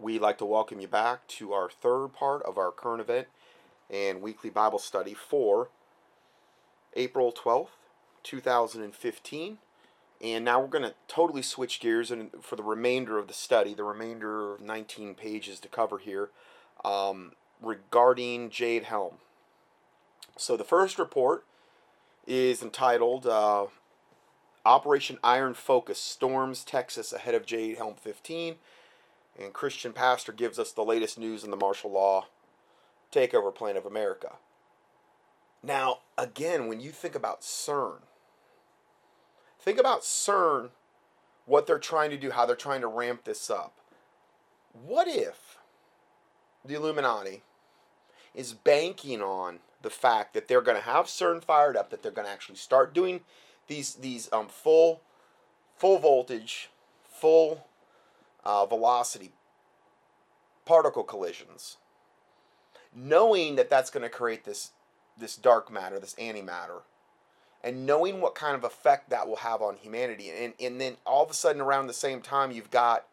we'd like to welcome you back to our third part of our current event and weekly Bible study for April 12th, 2015. And now we're going to totally switch gears and for the remainder of the study, the remainder of 19 pages to cover here, um, regarding Jade Helm. So the first report is entitled uh, Operation Iron Focus Storms Texas Ahead of Jade Helm 15. And Christian Pastor gives us the latest news in the martial law takeover plan of America. Now, again, when you think about CERN, think about CERN, what they're trying to do, how they're trying to ramp this up. What if the Illuminati is banking on the fact that they're going to have CERN fired up, that they're going to actually start doing these these um, full full voltage, full uh, velocity particle collisions, knowing that that's going to create this this dark matter, this antimatter, and knowing what kind of effect that will have on humanity, and and then all of a sudden around the same time you've got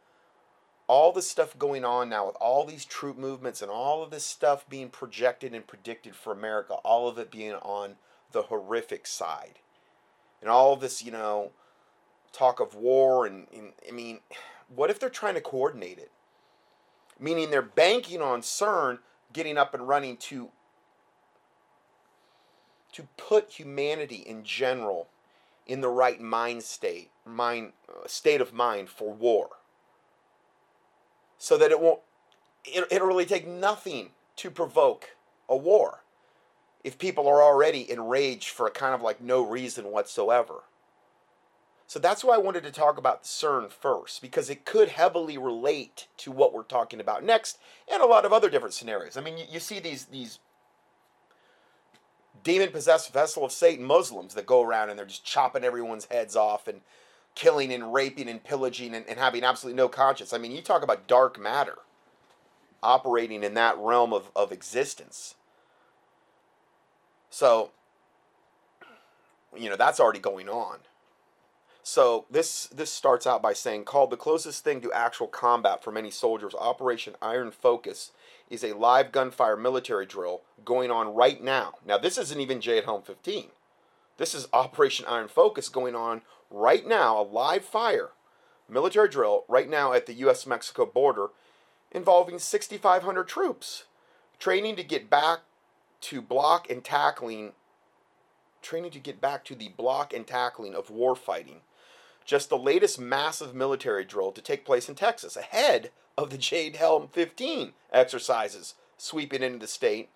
all this stuff going on now with all these troop movements and all of this stuff being projected and predicted for America, all of it being on the horrific side. And all of this, you know, talk of war and, and I mean, what if they're trying to coordinate it? Meaning they're banking on CERN getting up and running to to put humanity in general in the right mind state, mind uh, state of mind for war so that it won't it, it'll really take nothing to provoke a war if people are already enraged for a kind of like no reason whatsoever. So that's why I wanted to talk about CERN first, because it could heavily relate to what we're talking about next and a lot of other different scenarios. I mean, you, you see these these demon possessed vessel of Satan Muslims that go around and they're just chopping everyone's heads off and killing and raping and pillaging and, and having absolutely no conscience. I mean, you talk about dark matter operating in that realm of, of existence. So, you know, that's already going on. So this this starts out by saying called the closest thing to actual combat for many soldiers, Operation Iron Focus is a live gunfire military drill going on right now. Now this isn't even Jade Helm 15. This is Operation Iron Focus going on right now, a live fire military drill right now at the US Mexico border involving 6,500 troops training to get back to block and tackling training to get back to the block and tackling of war fighting just the latest massive military drill to take place in Texas ahead of the Jade Helm 15 exercises sweeping into the state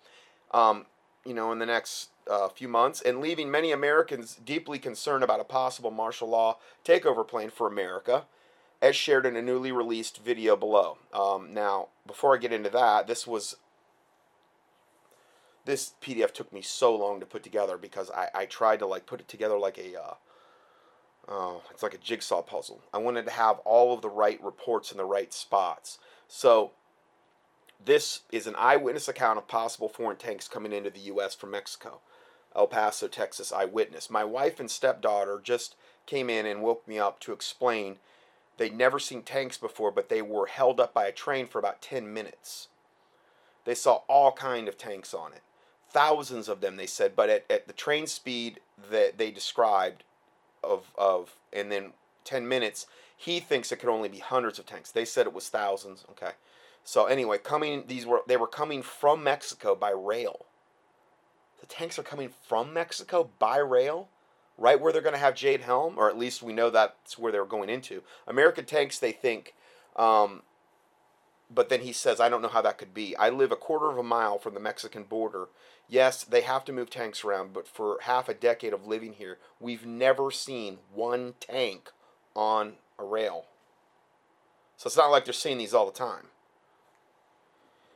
um, you know in the next uh, few months and leaving many Americans deeply concerned about a possible martial law takeover plan for America, as shared in a newly released video below. Um, now, before I get into that, this was this PDF took me so long to put together because I, I tried to like put it together like a uh, oh, it's like a jigsaw puzzle. I wanted to have all of the right reports in the right spots. So this is an eyewitness account of possible foreign tanks coming into the U.S. from Mexico. El Paso, Texas eyewitness. My wife and stepdaughter just came in and woke me up to explain they'd never seen tanks before, but they were held up by a train for about 10 minutes. They saw all kind of tanks on it. Thousands of them, they said, but at, at the train speed that they described of, of, and then 10 minutes, he thinks it could only be hundreds of tanks. They said it was thousands. Okay. So anyway, coming, these were, they were coming from Mexico by rail the tanks are coming from Mexico by rail, right where they're going to have Jade Helm, or at least we know that's where they're going into. American tanks, they think, um, but then he says, I don't know how that could be. I live a quarter of a mile from the Mexican border. Yes, they have to move tanks around, but for half a decade of living here, we've never seen one tank on a rail. So it's not like they're seeing these all the time.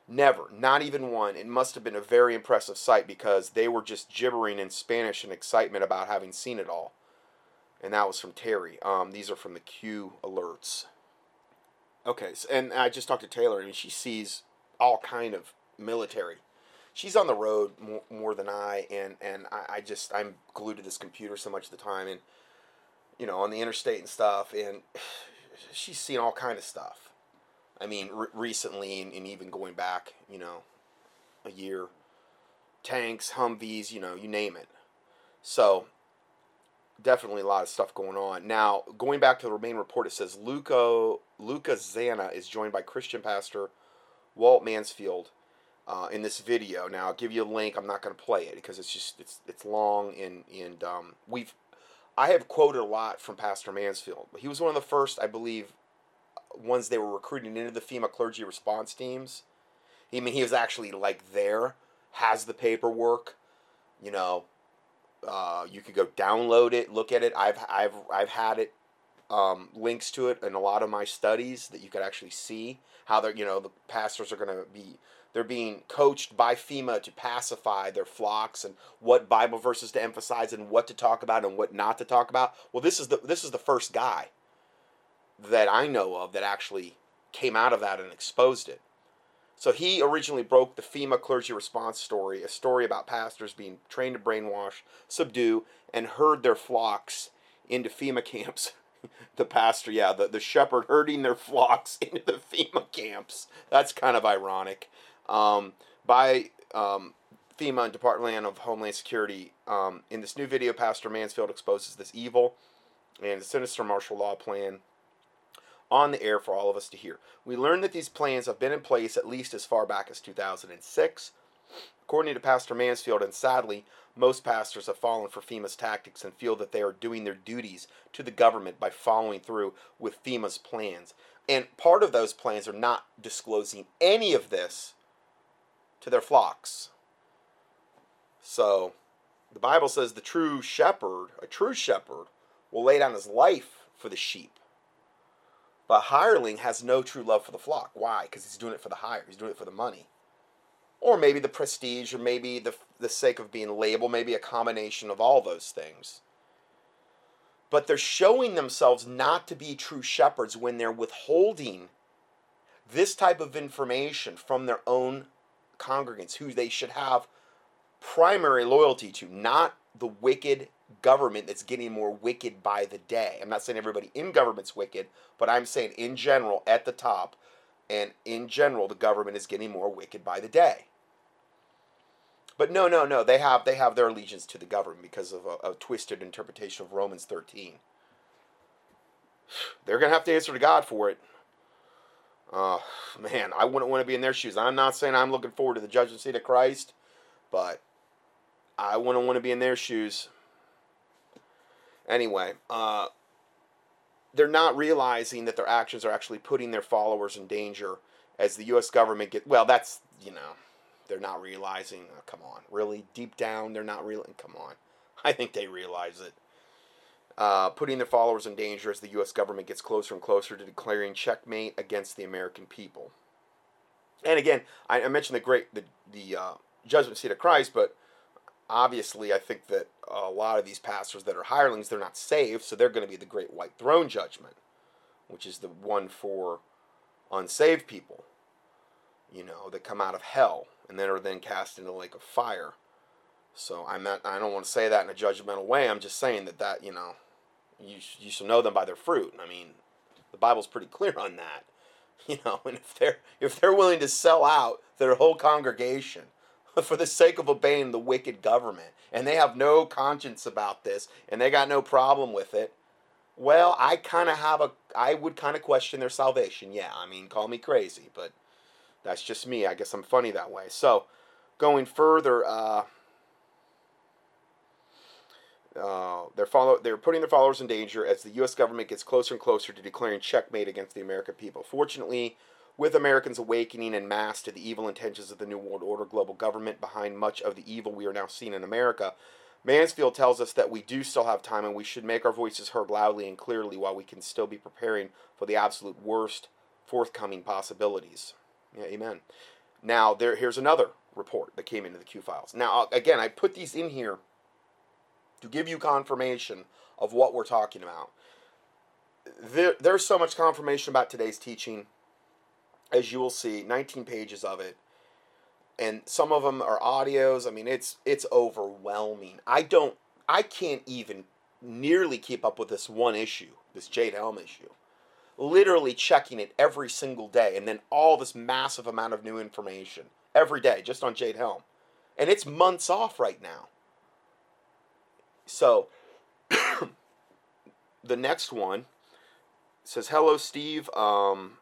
Never, not even one. It must have been a very impressive sight because they were just gibbering in Spanish in excitement about having seen it all. And that was from Terry. Um, these are from the Q alerts. Okay, and I just talked to Taylor. Mean, she sees all kind of military. She's on the road more, more than I, and and I, I just I'm glued to this computer so much of the time, and you know on the interstate and stuff, and she's seen all kind of stuff I mean, re- recently and, and even going back, you know, a year, tanks, Humvees, you know, you name it. So definitely a lot of stuff going on. Now, going back to the main report, it says Luca Luca Zanna is joined by Christian pastor Walt Mansfield uh, in this video. Now, I'll give you a link. I'm not going to play it because it's just it's it's long and and um, we've I have quoted a lot from Pastor Mansfield. He was one of the first, I believe, ones they were recruiting into the FEMA clergy response teams. I mean, he was actually like there, has the paperwork, you know. Uh, you could go download it, look at it. I've I've I've had it um, links to it in a lot of my studies that you could actually see how they're you know the pastors are going to be they're being coached by FEMA to pacify their flocks and what Bible verses to emphasize and what to talk about and what not to talk about. Well, this is the this is the first guy that I know of that actually came out of that and exposed it. So he originally broke the FEMA clergy response story, a story about pastors being trained to brainwash, subdue, and herd their flocks into FEMA camps. the pastor, yeah, the, the shepherd herding their flocks into the FEMA camps. That's kind of ironic. Um, by um, FEMA and Department of Homeland Security, um, in this new video, Pastor Mansfield exposes this evil and sinister martial law plan on the air for all of us to hear. We learned that these plans have been in place at least as far back as 2006. According to Pastor Mansfield, and sadly, most pastors have fallen for FEMA's tactics and feel that they are doing their duties to the government by following through with FEMA's plans. And part of those plans are not disclosing any of this to their flocks. So, the Bible says the true shepherd, a true shepherd, will lay down his life for the sheep. But hireling has no true love for the flock. Why? Because he's doing it for the hire. He's doing it for the money. Or maybe the prestige, or maybe the, the sake of being labeled, maybe a combination of all those things. But they're showing themselves not to be true shepherds when they're withholding this type of information from their own congregants, who they should have primary loyalty to, not the wicked government that's getting more wicked by the day. I'm not saying everybody in government's wicked, but I'm saying in general, at the top, and in general, the government is getting more wicked by the day. But no, no, no. They have they have their allegiance to the government because of a, a twisted interpretation of Romans 13. They're gonna have to answer to God for it. Oh man, I wouldn't want to be in their shoes. I'm not saying I'm looking forward to the judgment seat of Christ, but I wouldn't want to be in their shoes. Anyway, uh, they're not realizing that their actions are actually putting their followers in danger as the U.S. government get. Well, that's you know, they're not realizing. Oh, come on, really deep down, they're not real. Come on, I think they realize it. Uh, putting their followers in danger as the U.S. government gets closer and closer to declaring checkmate against the American people. And again, I, I mentioned the great the the uh, judgment seat of Christ, but obviously, I think that a lot of these pastors that are hirelings, they're not saved, so they're going to be the great white throne judgment, which is the one for unsaved people, you know, that come out of hell and then are then cast into the lake of fire. So I'm not, I don't want to say that in a judgmental way. I'm just saying that that, you know, you, you shall know them by their fruit. I mean, the Bible's pretty clear on that. You know, and if they're if they're willing to sell out their whole congregation for the sake of obeying the wicked government, and they have no conscience about this, and they got no problem with it, well, I kind of have a, I would kind of question their salvation. Yeah, I mean, call me crazy, but that's just me. I guess I'm funny that way. So, going further, uh, uh, they're follow they're putting their followers in danger as the U.S. government gets closer and closer to declaring checkmate against the American people. Fortunately, with Americans awakening en masse to the evil intentions of the New World Order global government behind much of the evil we are now seeing in America, Mansfield tells us that we do still have time and we should make our voices heard loudly and clearly while we can still be preparing for the absolute worst forthcoming possibilities. Yeah, amen. Now, there here's another report that came into the Q files. Now, uh, again, I put these in here to give you confirmation of what we're talking about. There, there's so much confirmation about today's teaching as you will see, 19 pages of it. And some of them are audios. I mean, it's it's overwhelming. I don't I can't even nearly keep up with this one issue, this Jade Helm issue. literally checking it every single day, and then all this massive amount of new information every day just on Jade Helm. And it's months off right now. So, the next one says, Hello, Steve. Um,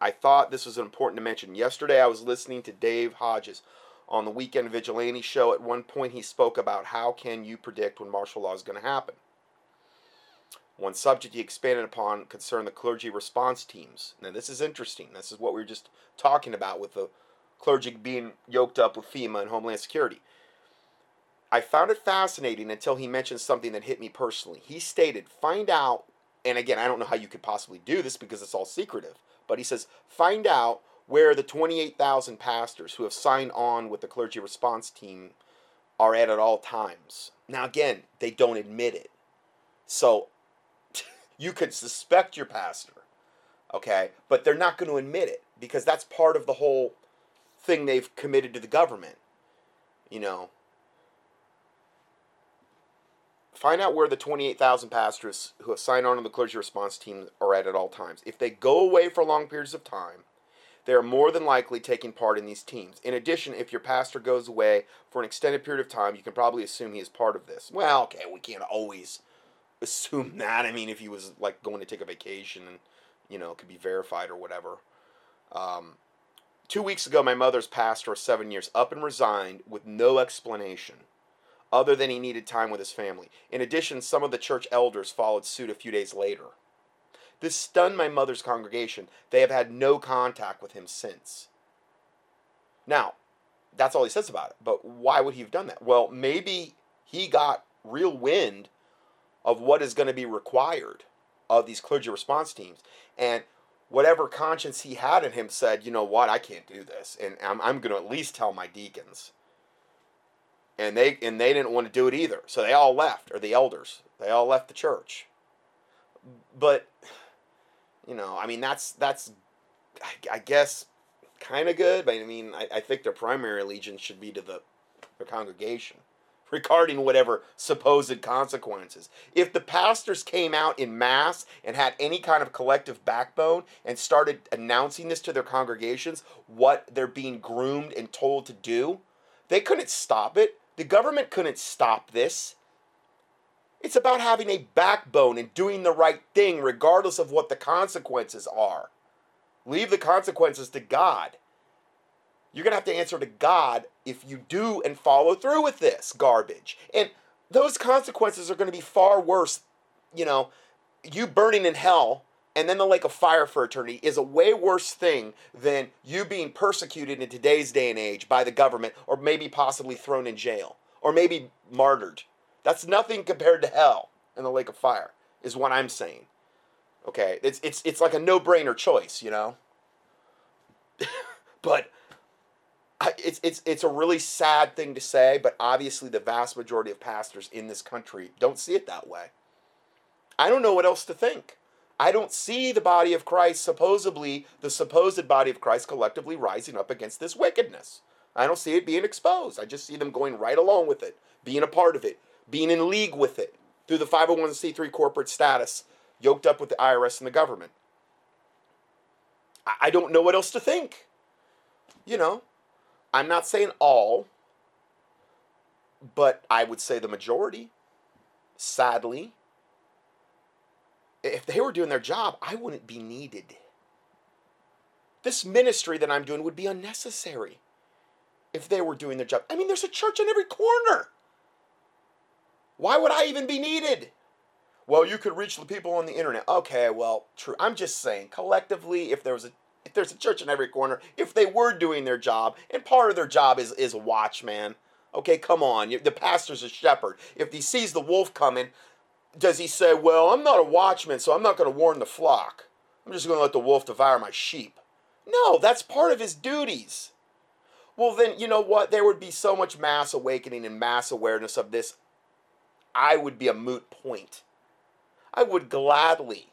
I thought this was important to mention. Yesterday, I was listening to Dave Hodges on the Weekend Vigilante show. At one point, he spoke about how can you predict when martial law is going to happen. One subject he expanded upon concerned the clergy response teams. Now, this is interesting. This is what we were just talking about with the clergy being yoked up with FEMA and Homeland Security. I found it fascinating until he mentioned something that hit me personally. He stated, find out, and again, I don't know how you could possibly do this because it's all secretive, but he says, find out where the 28,000 pastors who have signed on with the clergy response team are at at all times. Now, again, they don't admit it. So you could suspect your pastor, okay, but they're not going to admit it because that's part of the whole thing they've committed to the government. You know, find out where the 28,000 pastors who have signed on to the clergy response team are at at all times. If they go away for long periods of time, they are more than likely taking part in these teams. In addition, if your pastor goes away for an extended period of time, you can probably assume he is part of this. Well, okay, we can't always assume that. I mean, if he was like going to take a vacation and, you know, it could be verified or whatever. Um, two weeks ago, my mother's pastor of seven years up and resigned with no explanation other than he needed time with his family. In addition, some of the church elders followed suit a few days later. This stunned my mother's congregation. They have had no contact with him since. Now, that's all he says about it. But why would he have done that? Well, maybe he got real wind of what is going to be required of these clergy response teams. And whatever conscience he had in him said, you know what, I can't do this. And I'm, I'm going to at least tell my deacons. And they and they didn't want to do it either. So they all left, or the elders. They all left the church. But you know, I mean, that's that's, I, I guess, kind of good. But I mean, I, I think their primary allegiance should be to the, the congregation regarding whatever supposed consequences. If the pastors came out in mass and had any kind of collective backbone and started announcing this to their congregations, what they're being groomed and told to do, they couldn't stop it. The government couldn't stop this. It's about having a backbone and doing the right thing regardless of what the consequences are. Leave the consequences to God. You're going to have to answer to God if you do and follow through with this garbage. And those consequences are going to be far worse. You know, you burning in hell and then the lake of fire for eternity is a way worse thing than you being persecuted in today's day and age by the government or maybe possibly thrown in jail or maybe martyred. That's nothing compared to hell and the lake of fire, is what I'm saying. Okay, it's it's it's like a no-brainer choice, you know. but I, it's it's it's a really sad thing to say, but obviously the vast majority of pastors in this country don't see it that way. I don't know what else to think. I don't see the body of Christ, supposedly the supposed body of Christ, collectively rising up against this wickedness. I don't see it being exposed. I just see them going right along with it, being a part of it, being in league with it through the 501c3 corporate status, yoked up with the IRS and the government. I don't know what else to think. You know, I'm not saying all, but I would say the majority. Sadly, if they were doing their job, I wouldn't be needed. This ministry that I'm doing would be unnecessary if they were doing their job. I mean, there's a church in every corner. Why would I even be needed? Well, you could reach the people on the internet. Okay, well, true. I'm just saying, collectively, if there was a if there's a church in every corner, if they were doing their job, and part of their job is is a watchman. Okay, come on. The pastor's a shepherd. If he sees the wolf coming, does he say, "Well, I'm not a watchman, so I'm not going to warn the flock. I'm just going to let the wolf devour my sheep"? No, that's part of his duties. Well, then, you know what? There would be so much mass awakening and mass awareness of this I would be a moot point. I would gladly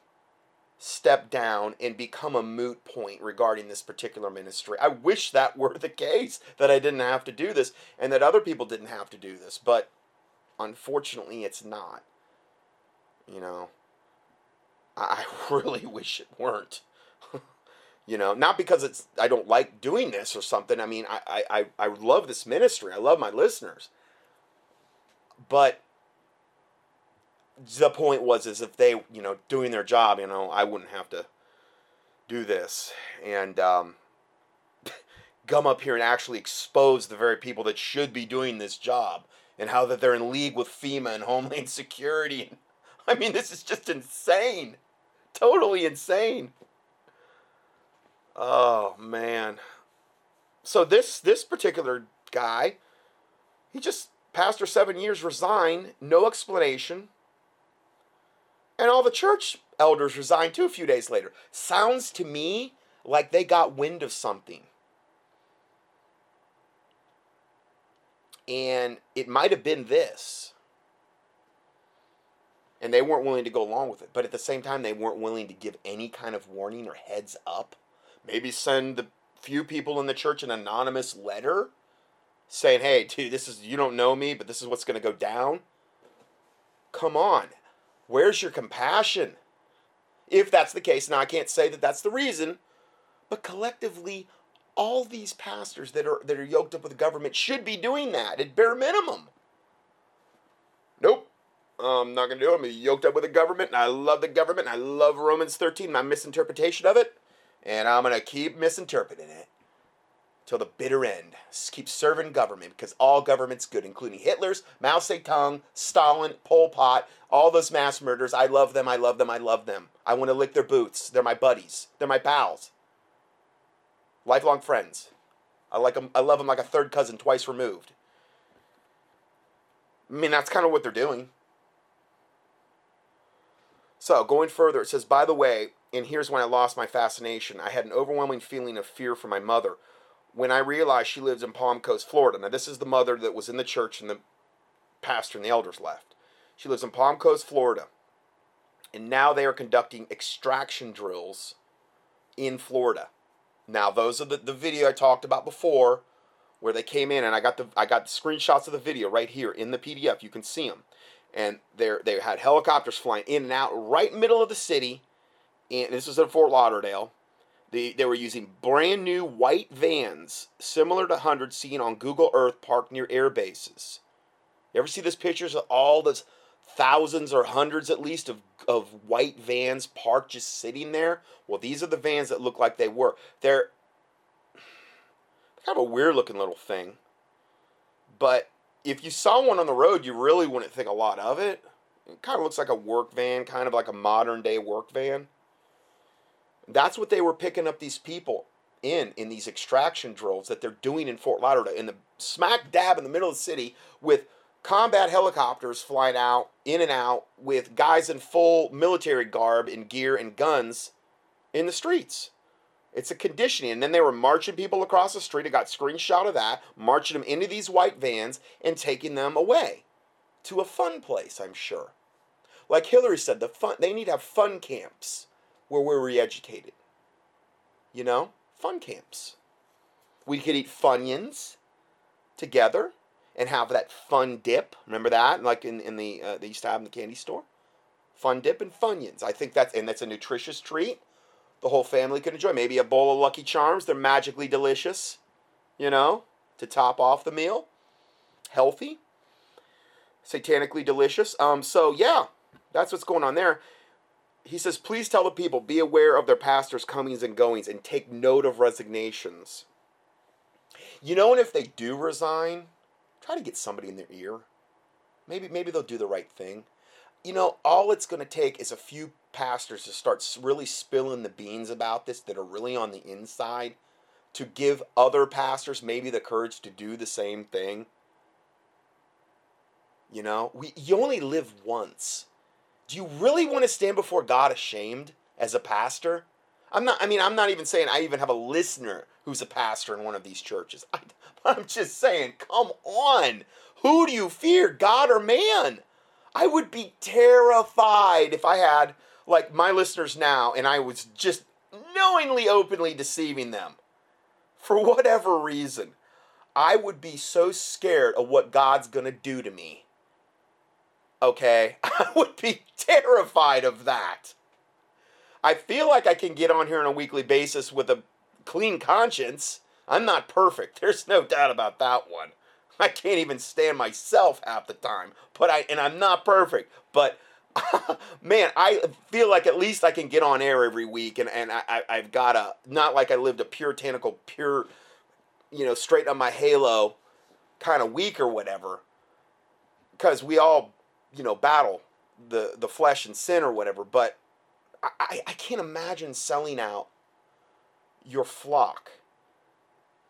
step down and become a moot point regarding this particular ministry. I wish that were the case, that I didn't have to do this and that other people didn't have to do this, but unfortunately it's not. You know, I really wish it weren't. you know, not because it's I don't like doing this or something. I mean, I, I, I love this ministry. I love my listeners. But the point was is if they, you know, doing their job, you know, I wouldn't have to do this. And um come up here and actually expose the very people that should be doing this job and how that they're in league with FEMA and Homeland Security. I mean, this is just insane. Totally insane. Oh man. So this this particular guy, he just pastor 7 years resigned, no explanation. And all the church elders resigned too a few days later. Sounds to me like they got wind of something. And it might have been this. And they weren't willing to go along with it. But at the same time, they weren't willing to give any kind of warning or heads up. Maybe send the few people in the church an anonymous letter saying, hey, dude, this is, you don't know me, but this is what's going to go down. Come on. Where's your compassion? If that's the case, now I can't say that that's the reason, but collectively, all these pastors that are that are yoked up with the government should be doing that at bare minimum. I'm not going to do it. I'm yoked up with the government, and I love the government, and I love Romans 13, my misinterpretation of it, and I'm going to keep misinterpreting it till the bitter end. Keep serving government because all government's good, including Hitler's, Mao Zedong, Stalin, Pol Pot, all those mass murders. I love them. I love them. I love them. I want to lick their boots. They're my buddies. They're my pals lifelong friends. I like them. I love them like a third cousin, twice removed. I mean, that's kind of what they're doing. So, going further, it says, by the way, and here's when I lost my fascination. I had an overwhelming feeling of fear for my mother when I realized she lives in Palm Coast, Florida. Now, this is the mother that was in the church and the pastor and the elders left. She lives in Palm Coast, Florida. And now they are conducting extraction drills in Florida. Now those are the, the video I talked about before where they came in and I got the I got the screenshots of the video right here in the PDF. You can see them. And they they had helicopters flying in and out right middle of the city. And this was in Fort Lauderdale. They, they were using brand new white vans similar to hundreds seen on Google Earth parked near air bases. You ever see these pictures of all those thousands or hundreds at least of, of white vans parked just sitting there. Well, these are the vans that look like they were. They're kind of a weird looking little thing. But if you saw one on the road, you really wouldn't think a lot of it. It kind of looks like a work van, kind of like a modern day work van. That's what they were picking up these people in in these extraction drills that they're doing in Fort Lauderdale in the smack dab in the middle of the city with combat helicopters flying out in and out with guys in full military garb and gear and guns in the streets. It's a conditioning. And then they were marching people across the street. I got screenshot of that, marching them into these white vans and taking them away to a fun place, I'm sure. Like Hillary said, the fun they need to have fun camps where we're re-educated. You know? Fun camps. We could eat Funyuns together and have that fun dip. Remember that? Like in, in the uh, they used to have in the candy store. Fun dip and Funyuns. I think that's and that's a nutritious treat. The whole family could enjoy. Maybe a bowl of Lucky Charms. They're magically delicious. You know, to top off the meal. Healthy. Satanically delicious. Um. So yeah, that's what's going on there. He says, please tell the people, be aware of their pastors' comings and goings, and take note of resignations. You know, and if they do resign, Try to get somebody in their ear. Maybe maybe they'll do the right thing. You know, all it's going to take is a few pastors to start really spilling the beans about this that are really on the inside to give other pastors maybe the courage to do the same thing. You know, we you only live once. Do you really want to stand before God ashamed as a pastor? I'm not I mean, I'm not even saying I even have a listener who's a pastor in one of these churches. I, I'm just saying, come on. Who do you fear, God or man? I would be terrified if I had, like, my listeners now and I was just knowingly, openly deceiving them for whatever reason. I would be so scared of what God's going to do to me. Okay? I would be terrified of that. I feel like I can get on here on a weekly basis with a clean conscience. I'm not perfect. There's no doubt about that one. I can't even stand myself half the time. But I and I'm not perfect. But man, I feel like at least I can get on air every week and, and I, I, have got a, not like I lived a puritanical, pure, you know, straight on my halo kind of week or whatever. Because we all, you know, battle the, the flesh and sin or whatever. But I, I can't imagine selling out your flock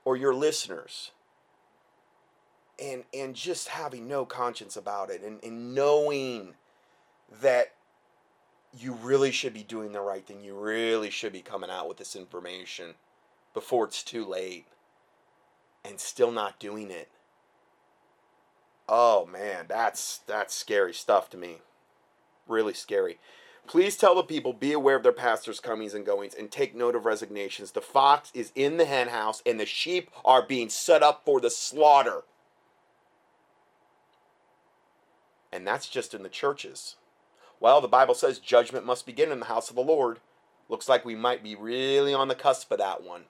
or your listeners and and just having no conscience about it and, and knowing that you really should be doing the right thing you really should be coming out with this information before it's too late and still not doing it oh man that's that's scary stuff to me really scary Please tell the people, be aware of their pastors' comings and goings, and take note of resignations. The fox is in the henhouse, and the sheep are being set up for the slaughter. And that's just in the churches. Well, the Bible says judgment must begin in the house of the Lord. Looks like we might be really on the cusp of that one.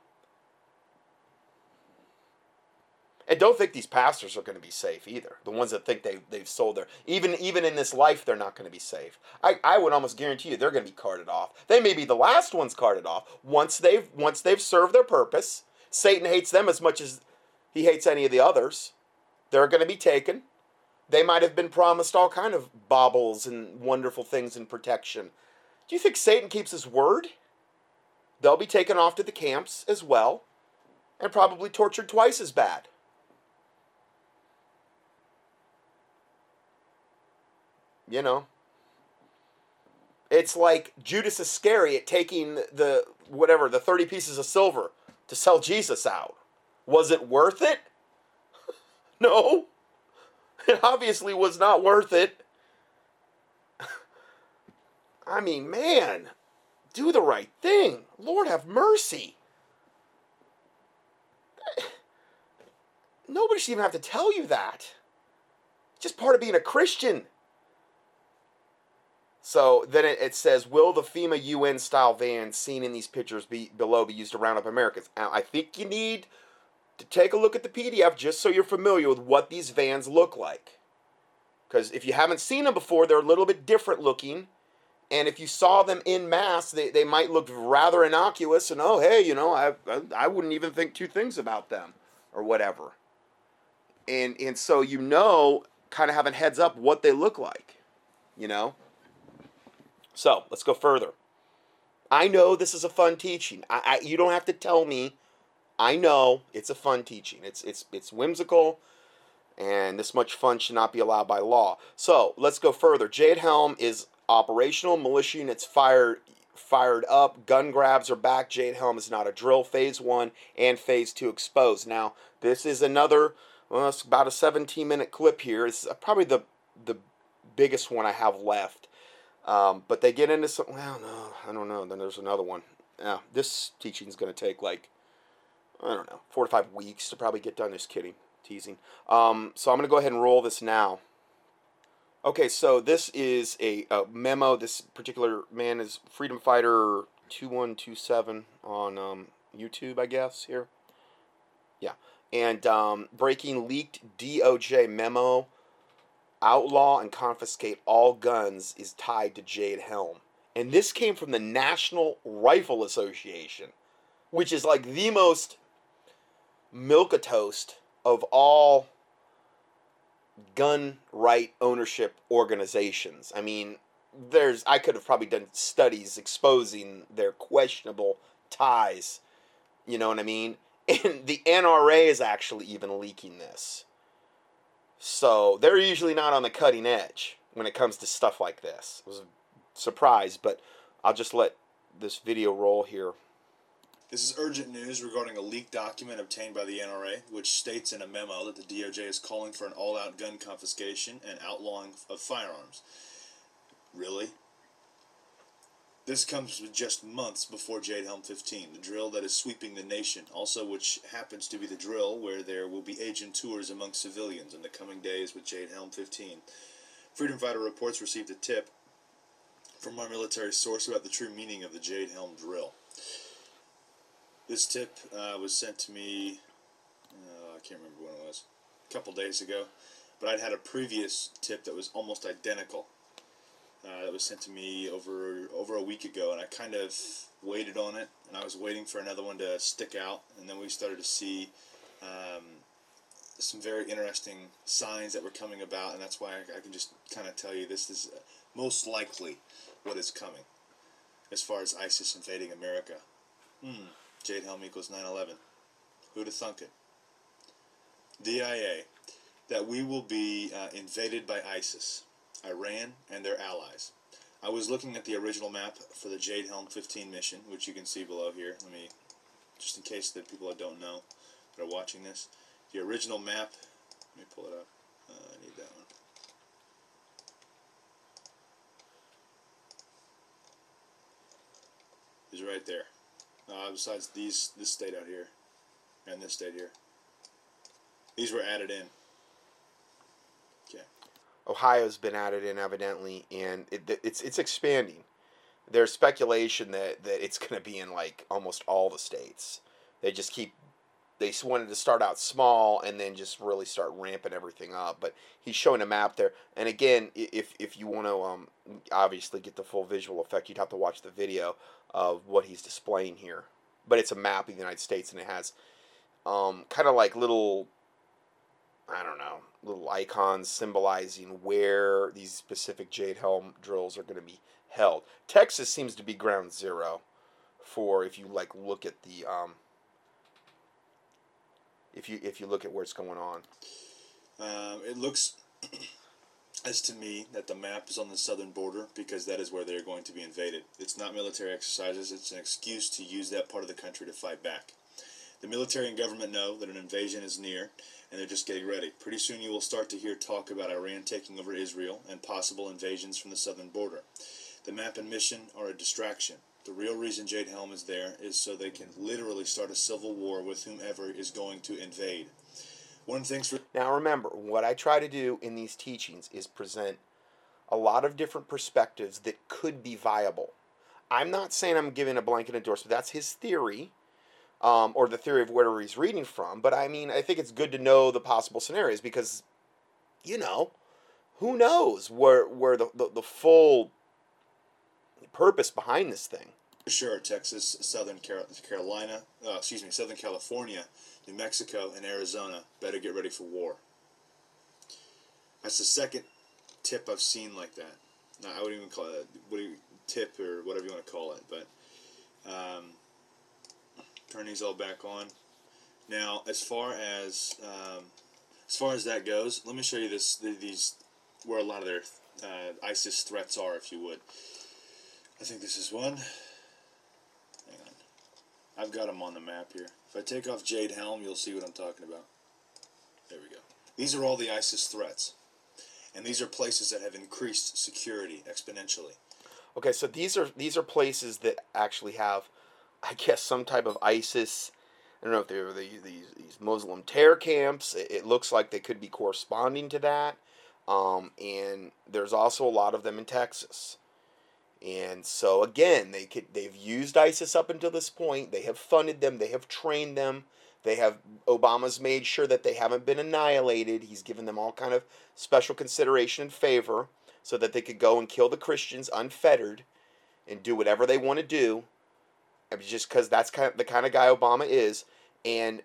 And don't think these pastors are going to be safe either. The ones that think they, they've sold their even even in this life they're not going to be safe. I, I would almost guarantee you they're going to be carted off. They may be the last ones carted off once they've once they've served their purpose. Satan hates them as much as he hates any of the others. They're going to be taken. They might have been promised all kind of baubles and wonderful things and protection. Do you think Satan keeps his word? They'll be taken off to the camps as well and probably tortured twice as bad. You know, it's like Judas Iscariot taking the whatever the 30 pieces of silver to sell Jesus out. Was it worth it? no. It obviously was not worth it. I mean, man, do the right thing. Lord have mercy. Nobody should even have to tell you that. It's just part of being a Christian. So then it, says, will the FEMA UN style vans seen in these pictures be below be used to round up Americans? I think you need to take a look at the PDF just so you're familiar with what these vans look like. Because if you haven't seen them before, they're a little bit different looking. And if you saw them in mass, they, they might look rather innocuous and, oh, hey, you know, I, I, wouldn't even think two things about them or whatever. And, and so you know, kind of having heads up what they look like, you know? So let's go further. I know this is a fun teaching. I, I, you don't have to tell me. I know it's a fun teaching. It's it's it's whimsical, and this much fun should not be allowed by law. So let's go further. Jade Helm is operational. Militia units fired fired up. Gun grabs are back. Jade Helm is not a drill. Phase one and phase two exposed. Now this is another. Well, it's about a 17 minute clip here. It's probably the the biggest one I have left. Um, but they get into some. Well, no, I don't know. Then there's another one. Yeah, this teaching is going to take like I don't know four to five weeks to probably get done. Just kidding, teasing. Um, so I'm going to go ahead and roll this now. Okay, so this is a, a memo. This particular man is Freedom Fighter two one two seven on um, YouTube, I guess here. Yeah, and um, breaking leaked DOJ memo outlaw and confiscate all guns is tied to Jade Helm. And this came from the National Rifle Association, which is like the most milk a toast of all gun right ownership organizations. I mean, there's I could have probably done studies exposing their questionable ties. You know what I mean? And the NRA is actually even leaking this. So they're usually not on the cutting edge when it comes to stuff like this. It was a surprise, but I'll just let this video roll here. This is urgent news regarding a leaked document obtained by the NRA, which states in a memo that the DOJ is calling for an all out gun confiscation and outlawing of firearms. Really? This comes just months before Jade Helm 15, the drill that is sweeping the nation, also which happens to be the drill where there will be agent tours among civilians in the coming days with Jade Helm 15. Freedom Fighter Reports received a tip from our military source about the true meaning of the Jade Helm drill. This tip uh, was sent to me, uh, I can't remember when it was, a couple days ago, but I'd had a previous tip that was almost identical. Uh, that was sent to me over over a week ago, and I kind of waited on it, and I was waiting for another one to stick out, and then we started to see um, some very interesting signs that were coming about, and that's why I, I can just kind of tell you this is most likely what is coming as far as ISIS invading America. Hmm. Jade Helm equals 9 11. Who'd have thunk it? DIA, that we will be uh, invaded by ISIS, Iran, and their allies. I was looking at the original map for the Jade Helm 15 mission, which you can see below here. Let me, just in case the people that don't know that are watching this, the original map, let me pull it up. Uh, I need that one. Is right there. Uh, besides these, this state out here, and this state here. These were added in. Okay. Ohio's been added in evidently, and it, it's it's expanding. There's speculation that, that it's going to be in like almost all the states. They just keep they wanted to start out small and then just really start ramping everything up. But he's showing a map there, and again, if if you want to um, obviously get the full visual effect, you'd have to watch the video of what he's displaying here. But it's a map of the United States, and it has um, kind of like little I don't know, little icons symbolizing where these specific Jade Helm drills are going to be held. Texas seems to be ground zero for if you like look at the um, if you if you look at what's going on. Um, it looks as to me that the map is on the southern border because that is where they're going to be invaded. It's not military exercises, it's an excuse to use that part of the country to fight back. The military and government know that an invasion is near, and they're just getting ready. Pretty soon you will start to hear talk about Iran taking over Israel and possible invasions from the southern border. The map and mission are a distraction. The real reason Jade Helm is there is so they can literally start a civil war with whomever is going to invade. One thing's for now remember what I try to do in these teachings is present a lot of different perspectives that could be viable. I'm not saying I'm giving a blanket endorsement. That's his theory, um, or the theory of where he's reading from. But I mean, I think it's good to know the possible scenarios because, you know, who knows where where the, the, the full purpose behind this thing. Sure, Texas, Southern Carolina, uh, excuse me, Southern California, New Mexico, and Arizona better get ready for war. That's the second tip I've seen like that. I wouldn't even call it what do you, tip or whatever you want to call it, but um, turn these all back on. Now, as far as um, as far as that goes, let me show you this these where a lot of their uh, ISIS threats are, if you would. I think this is one. Hang on. I've got them on the map here. If I take off Jade Helm, you'll see what I'm talking about. There we go. These are all the ISIS threats. And these are places that have increased security exponentially. Okay, so these are these are places that actually have, I guess, some type of ISIS. I don't know if they're these these, these Muslim terror camps. It, it, looks like they could be corresponding to that. Um, and there's also a lot of them in Texas. And so again, they could they've used ISIS up until this point. They have funded them. They have trained them. They have Obama's made sure that they haven't been annihilated. He's given them all kind of special consideration and favor so that they could go and kill the Christians unfettered and do whatever they want to do. Just because that's kind of the kind of guy Obama is, and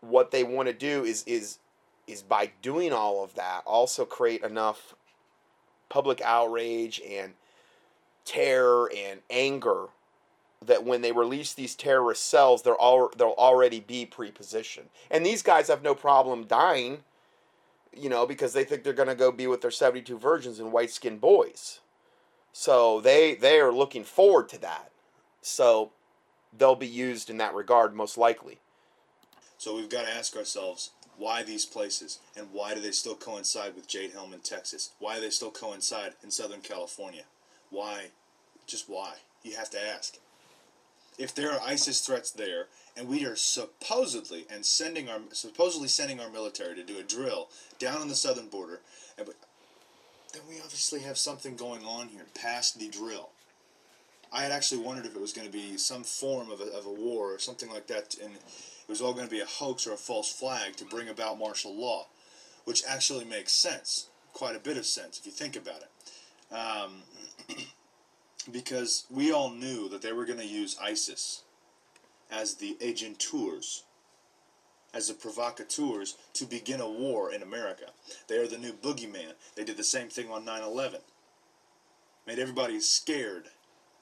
what they want to do is is is by doing all of that also create enough public outrage and terror and anger that when they release these terrorist cells, they're all they'll already be pre-positioned. And these guys have no problem dying, you know, because they think they're going to go be with their 72 virgins and white-skinned boys. So they they are looking forward to that. So they'll be used in that regard most likely. So we've got to ask ourselves why these places and why do they still coincide with Jade Helm in Texas? Why do they still coincide in Southern California? Why? Just why? You have to ask. If there are ISIS threats there, and we are supposedly and sending our supposedly sending our military to do a drill down on the southern border, and then we obviously have something going on here past the drill. I had actually wondered if it was going to be some form of a, of a war or something like that, and it was all going to be a hoax or a false flag to bring about martial law, which actually makes sense, quite a bit of sense if you think about it. Um, because we all knew that they were going to use ISIS as the agenteurs, as the provocateurs to begin a war in America. They are the new boogeyman. They did the same thing on 9 11. Made everybody scared.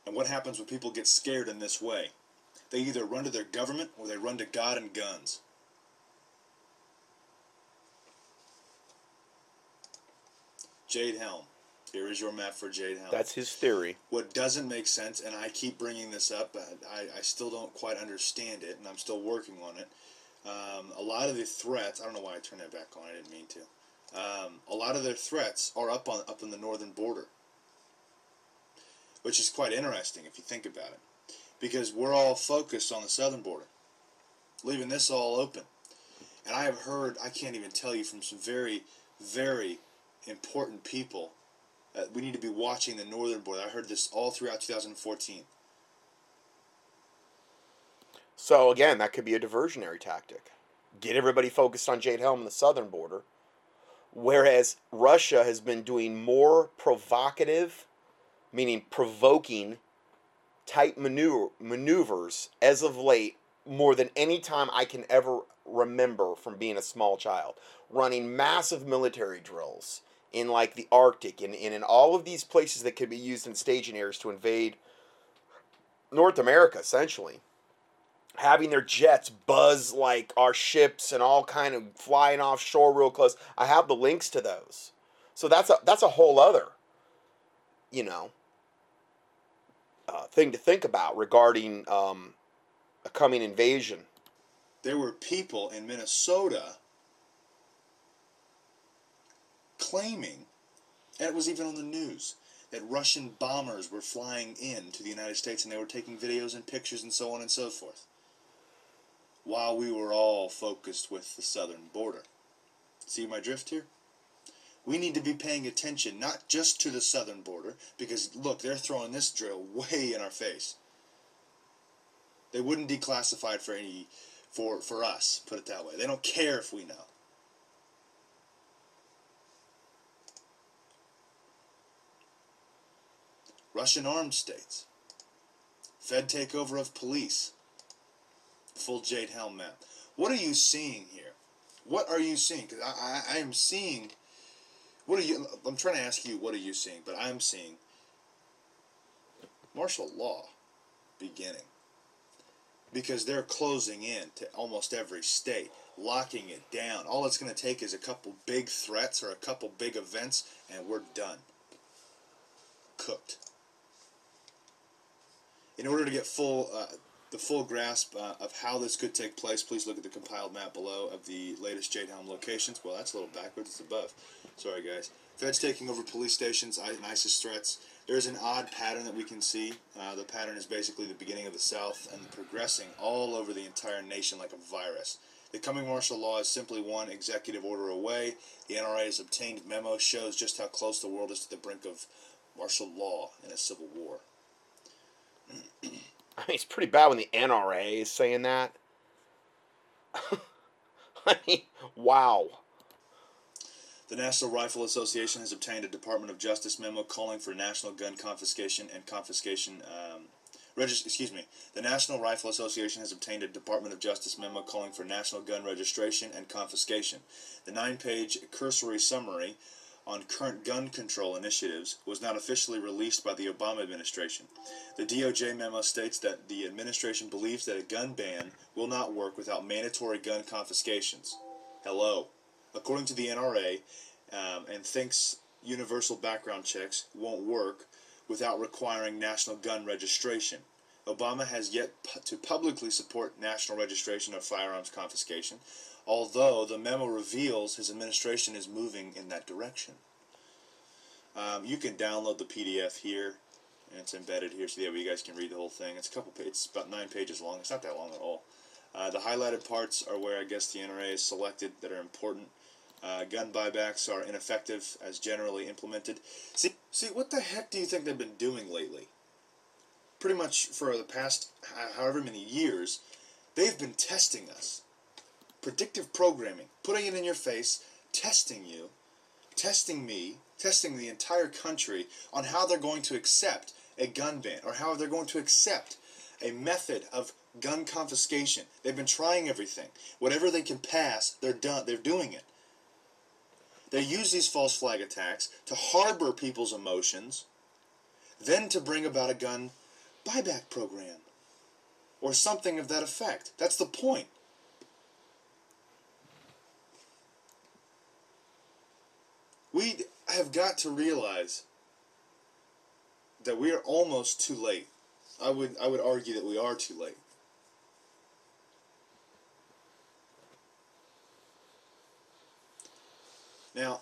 And what happens when people get scared in this way? They either run to their government or they run to God and guns. Jade Helm. Here is your map for Jade Helm. That's his theory. What doesn't make sense, and I keep bringing this up, but I, I still don't quite understand it, and I'm still working on it. Um, a lot of the threats, I don't know why I turned that back on, I didn't mean to. Um, a lot of their threats are up on up on the northern border, which is quite interesting if you think about it, because we're all focused on the southern border, leaving this all open. And I have heard, I can't even tell you from some very, very important people uh, we need to be watching the northern border. I heard this all throughout 2014. So again, that could be a diversionary tactic. Get everybody focused on Jade Helm and the southern border, whereas Russia has been doing more provocative, meaning provoking, type maneuver, maneuvers as of late more than any time I can ever remember from being a small child. Running massive military drills in like the Arctic and, and in all of these places that could be used in staging areas to invade North America, essentially. Having their jets buzz like our ships and all kind of flying offshore real close. I have the links to those. So that's a that's a whole other, you know, uh, thing to think about regarding um, a coming invasion. There were people in Minnesota claiming, and it was even on the news, that Russian bombers were flying in to the United States and they were taking videos and pictures and so on and so forth. While we were all focused with the southern border. See my drift here? We need to be paying attention not just to the southern border, because look, they're throwing this drill way in our face. They wouldn't declassify it for any for for us, put it that way. They don't care if we know. Russian armed states. Fed takeover of police. Full Jade Helm map. What are you seeing here? What are you seeing? Because I, I, I am seeing. What are you? I'm trying to ask you, what are you seeing? But I'm seeing martial law beginning. Because they're closing in to almost every state, locking it down. All it's going to take is a couple big threats or a couple big events, and we're done. Cooked in order to get full uh, the full grasp uh, of how this could take place, please look at the compiled map below of the latest Jade Helm locations. Well, that's a little backwards. It's above. Sorry, guys. Feds taking over police stations, ISIS threats. There's an odd pattern that we can see. Uh, the pattern is basically the beginning of the South and progressing all over the entire nation like a virus. The coming martial law is simply one executive order away. The NRA's obtained memo shows just how close the world is to the brink of martial law in a civil war. I mean, it's pretty bad when the NRA is saying that. I mean, wow. The National Rifle Association has obtained a Department of Justice memo calling for national gun confiscation and confiscation. Um, regist- excuse me. The National Rifle Association has obtained a Department of Justice memo calling for national gun registration and confiscation. The nine-page cursory summary on current gun control initiatives was not officially released by the Obama administration. The DOJ memo states that the administration believes that a gun ban will not work without mandatory gun confiscations. Hello. According to the NRA, um, and thinks universal background checks won't work without requiring national gun registration. Obama has yet to publicly support national registration of firearms confiscation, although the memo reveals his administration is moving in that direction. Um, you can download the PDF here, and it's embedded here, so way you guys can read the whole thing. It's a couple, it's about nine pages long. It's not that long at all. Uh, the highlighted parts are where I guess the NRA is selected that are important. Uh, gun buybacks are ineffective as generally implemented. See, see, what the heck do you think they've been doing lately? Pretty much for the past however many years, they've been testing us. Predictive programming, putting it in your face, testing you, testing me, testing the entire country on how they're going to accept a gun ban or how they're going to accept a method of gun confiscation. They've been trying everything. Whatever they can pass, they're done. They're doing it. They use these false flag attacks to harbor people's emotions, then to bring about a gun buyback program or something of that effect. That's the point. We have got to realize that we are almost too late. I would I would argue that we are too late. Now,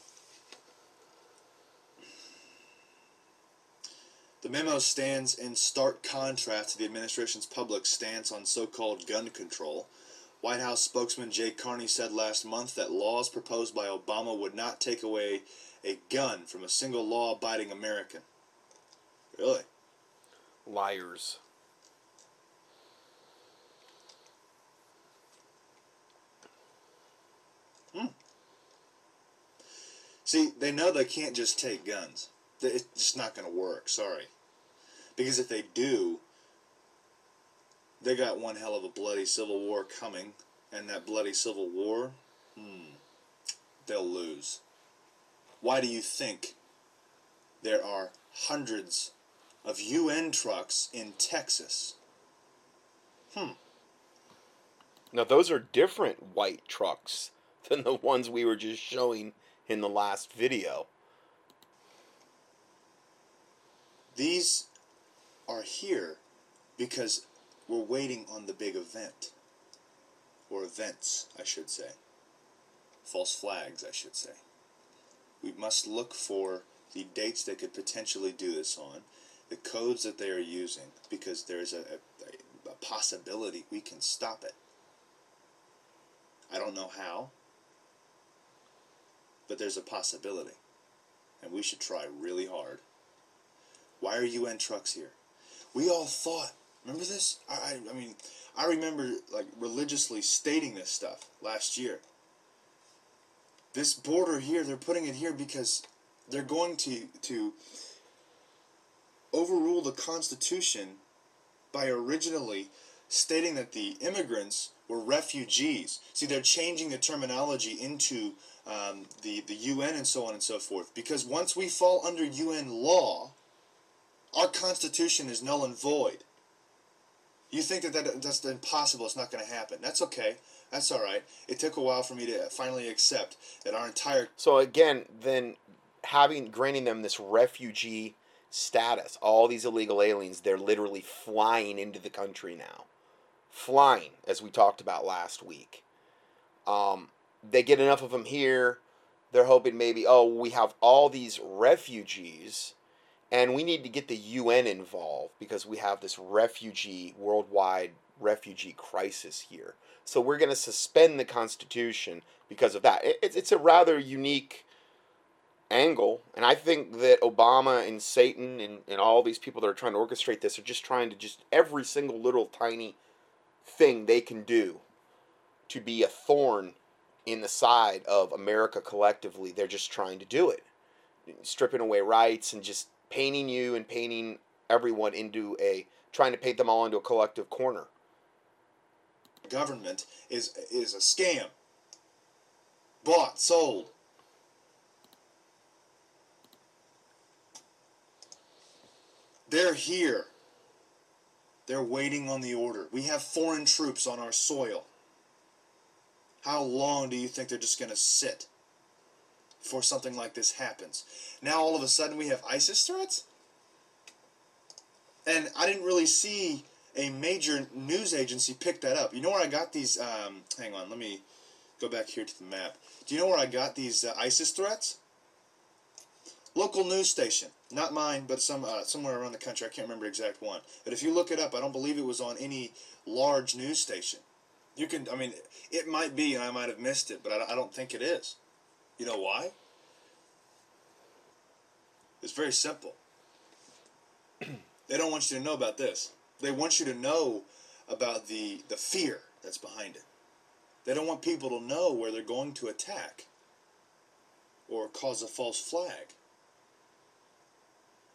the memo stands in stark contrast to the administration's public stance on so called gun control. White House spokesman Jay Carney said last month that laws proposed by Obama would not take away a gun from a single law abiding American. Really? Liars. Hmm. See, they know they can't just take guns. It's just not going to work. Sorry. Because if they do, they got one hell of a bloody civil war coming, and that bloody civil war, hmm, they'll lose. Why do you think there are hundreds of UN trucks in Texas? Hmm. Now, those are different white trucks than the ones we were just showing in the last video. These are here because we're waiting on the big event. Or events, I should say. False flags, I should say. We must look for the dates they could potentially do this on, the codes that they are using, because there's a, a, a possibility we can stop it. I don't know how, but there's a possibility. And we should try really hard. Why are UN trucks here? We all thought, remember this? I, I mean, I remember like religiously stating this stuff last year. This border here, they're putting it here because they're going to to overrule the Constitution by originally stating that the immigrants were refugees. See, they're changing the terminology into um, the, the UN and so on and so forth. Because once we fall under UN law, our Constitution is null and void. You think that, that that's impossible, it's not going to happen. That's okay. That's all right. It took a while for me to finally accept that our entire. So, again, then having, granting them this refugee status, all these illegal aliens, they're literally flying into the country now. Flying, as we talked about last week. Um, they get enough of them here. They're hoping maybe, oh, we have all these refugees and we need to get the UN involved because we have this refugee, worldwide refugee crisis here. So we're going to suspend the Constitution because of that. It's, it's a rather unique angle. And I think that Obama and Satan and, and all these people that are trying to orchestrate this are just trying to just every single little tiny thing they can do to be a thorn in the side of America collectively. They're just trying to do it. Stripping away rights and just painting you and painting everyone into a trying to paint them all into a collective corner. Government is is a scam. Bought, sold. They're here. They're waiting on the order. We have foreign troops on our soil. How long do you think they're just going to sit? Before something like this happens. Now all of a sudden we have ISIS threats? And I didn't really see a major news agency pick that up. You know where I got these? Um, hang on, let me go back here to the map. Do you know where I got these uh, ISIS threats? Local news station, not mine, but some uh, somewhere around the country. I can't remember exact one. But if you look it up, I don't believe it was on any large news station. You can, I mean, it might be, and I might have missed it, but I, I don't think it is. You know why? It's very simple. they don't want you to know about this. They want you to know about the, the fear that's behind it. They don't want people to know where they're going to attack or cause a false flag.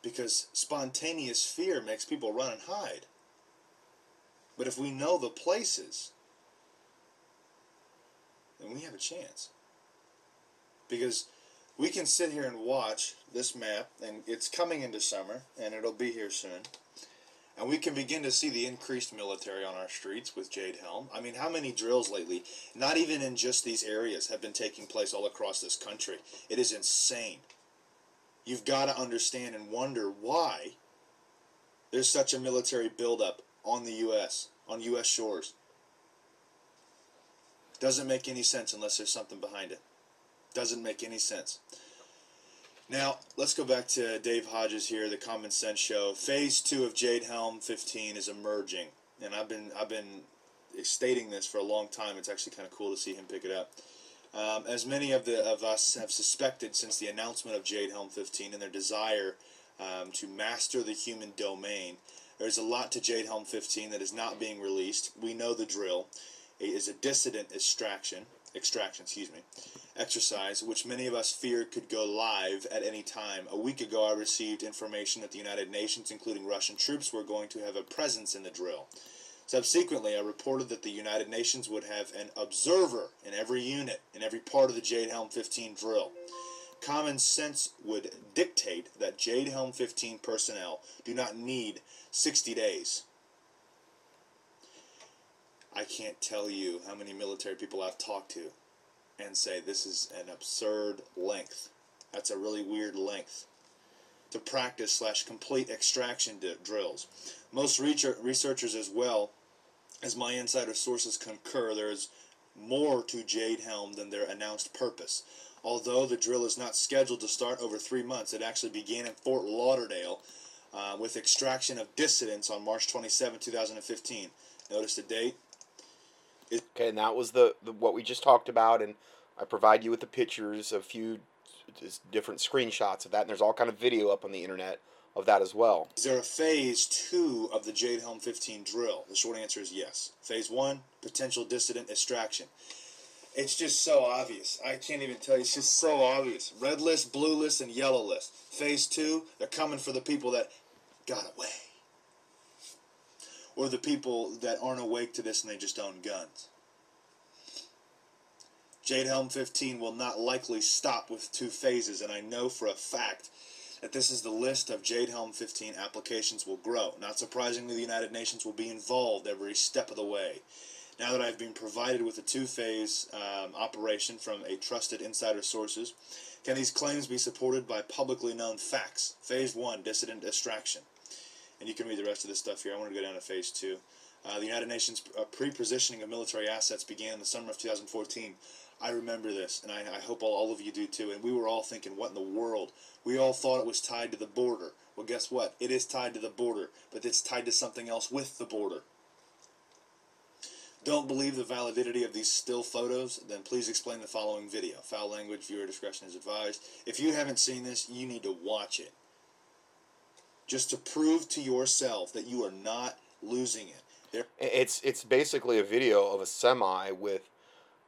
Because spontaneous fear makes people run and hide. But if we know the places, then we have a chance. Because we can sit here and watch this map, and it's coming into summer, and it'll be here soon. And we can begin to see the increased military on our streets with Jade Helm. I mean, how many drills lately, not even in just these areas, have been taking place all across this country? It is insane. You've got to understand and wonder why there's such a military buildup on the U.S., on U.S. shores. Doesn't make any sense unless there's something behind it. Doesn't make any sense. Now, let's go back to Dave Hodges here, the Common Sense Show. Phase two of Jade Helm 15 is emerging, and I've been I've been stating this for a long time. It's actually kind of cool to see him pick it up. Um, as many of the of us have suspected since the announcement of Jade Helm 15 and their desire um, to master the human domain, there's a lot to Jade Helm 15 that is not being released. We know the drill. It is a dissident extraction extraction, excuse me, exercise, which many of us feared could go live at any time. A week ago, I received information that the United Nations, including Russian troops, were going to have a presence in the drill. Subsequently, I reported that the United Nations would have an observer in every unit, in every part of the Jade Helm 15 drill. Common sense would dictate that Jade Helm 15 personnel do not need 60 days I can't tell you how many military people I've talked to and say this is an absurd length. That's a really weird length to practice slash complete extraction drills. Most researchers as well as my insider sources concur there is more to Jade Helm than their announced purpose. Although the drill is not scheduled to start over three months, it actually began in Fort Lauderdale uh, with extraction of dissidents on March 27, 2015. Notice the date Okay, and that was the, the what we just talked about, and I provide you with the pictures, a few different screenshots of that, and there's all kind of video up on the internet of that as well. Is there a phase two of the Jade Helm 15 drill? The short answer is yes. Phase one, potential dissident extraction. It's just so obvious. I can't even tell you. It's just so obvious. Red list, blue list, and yellow list. Phase two, they're coming for the people that got away or the people that aren't awake to this and they just own guns. Jade Helm 15 will not likely stop with two phases, and I know for a fact that this is the list of Jade Helm 15 applications will grow. Not surprisingly, the United Nations will be involved every step of the way. Now that I've been provided with a two-phase um, operation from a trusted insider sources, can these claims be supported by publicly known facts? Phase 1, dissident extraction and you can read the rest of this stuff here. I want to go down to phase two. Uh, the United Nations uh, pre-positioning of military assets began in the summer of 2014. I remember this, and I, I hope all, all of you do too. And we were all thinking, what in the world? We all thought it was tied to the border. Well, guess what? It is tied to the border, but it's tied to something else with the border. Don't believe the validity of these still photos? Then please explain the following video. Foul language, viewer discretion is advised. If you haven't seen this, you need to watch it just to prove to yourself that you are not losing it. There- it's it's basically a video of a semi with,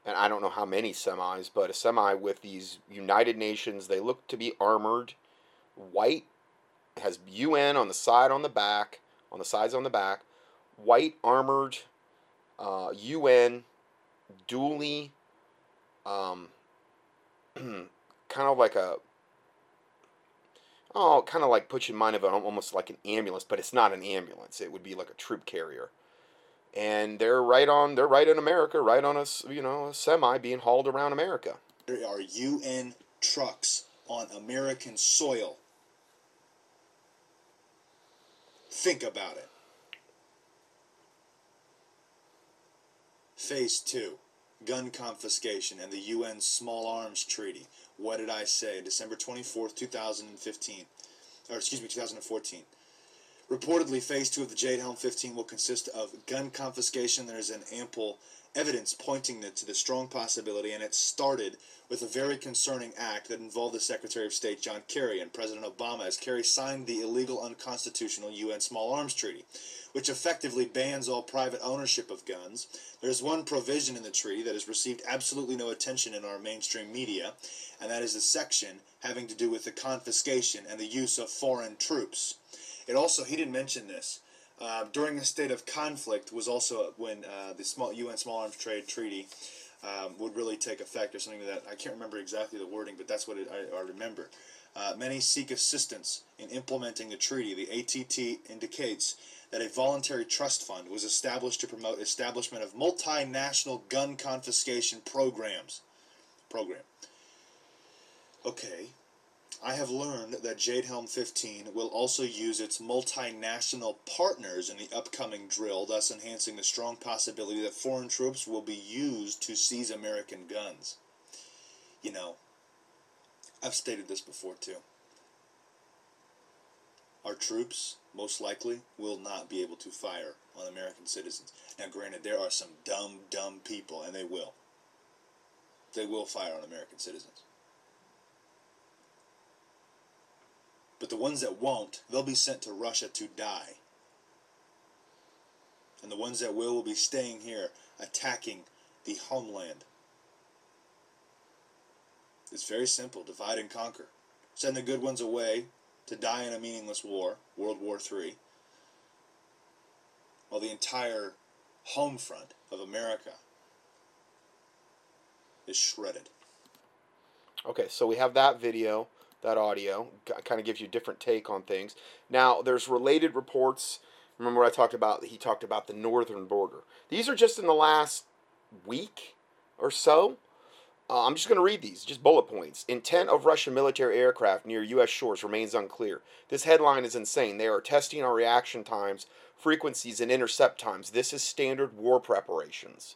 and I don't know how many semis, but a semi with these United Nations. They look to be armored, white, has UN on the side on the back, on the sides on the back, white armored, uh, UN, dually, um, kind of like a oh, kind of like puts you in mind of an, almost like an ambulance, but it's not an ambulance. It would be like a troop carrier. And they're right on, they're right in America, right on a, you know, a semi being hauled around America. There are UN trucks on American soil. Think about it. Phase 2 gun confiscation and the UN Small Arms Treaty. What did I say? December 24th, 2015. Or excuse me, 2014. Reportedly, phase two of the Jade Helm 15 will consist of gun confiscation. There is an ample evidence pointing to the strong possibility, and it started with a very concerning act that involved the Secretary of State John Kerry and President Obama as Kerry signed the illegal, unconstitutional UN Small Arms Treaty, which effectively bans all private ownership of guns. There's one provision in the treaty that has received absolutely no attention in our mainstream media, and that is a section having to do with the confiscation and the use of foreign troops. It also, he didn't mention this, uh, during a state of conflict was also when uh, the small UN Small Arms Trade Treaty um, would really take effect, or something like that. I can't remember exactly the wording, but that's what it, I, I, remember. Uh, many seek assistance in implementing the treaty. The ATT indicates that a voluntary trust fund was established to promote establishment of multinational gun confiscation programs. Program. Okay, I have learned that Jade Helm 15 will also use its multinational partners in the upcoming drill, thus enhancing the strong possibility that foreign troops will be used to seize American guns. You know, I've stated this before too. Our troops, most likely, will not be able to fire on American citizens. Now, granted, there are some dumb, dumb people, and they will. They will fire on American citizens. But the ones that won't, they'll be sent to Russia to die. And the ones that will will be staying here, attacking the homeland. It's very simple divide and conquer. Send the good ones away to die in a meaningless war, World War III, while the entire home front of America is shredded. Okay, so we have that video that audio. Kind of gives you a different take on things. Now, there's related reports. Remember I talked about? He talked about the northern border. These are just in the last week or so. Uh, I'm just going to read these, just bullet points. Intent of Russian military aircraft near U.S. shores remains unclear. This headline is insane. They are testing our reaction times, frequencies, and intercept times. This is standard war preparations.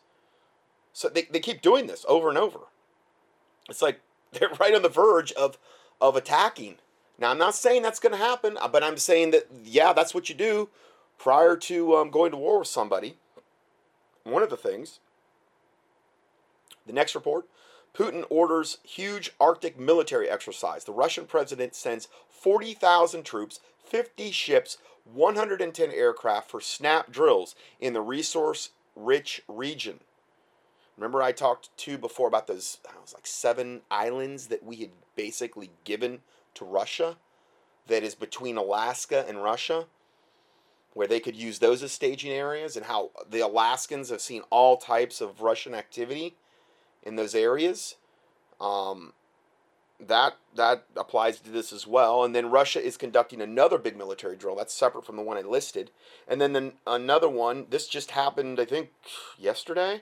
So they, they keep doing this over and over. It's like they're right on the verge of of attacking. Now, I'm not saying that's going to happen, uh, but I'm saying that, yeah, that's what you do prior to um, going to war with somebody. One of the things. The next report Putin orders huge Arctic military exercise. The Russian president sends 40,000 troops, 50 ships, 110 aircraft for snap drills in the resource rich region. Remember, I talked to before about those, I was like seven islands that we had basically given to Russia that is between Alaska and Russia, where they could use those as staging areas, and how the Alaskans have seen all types of Russian activity in those areas. Um, that that applies to this as well. And then Russia is conducting another big military drill. That's separate from the one I listed. And then the, another one. This just happened, I think, yesterday.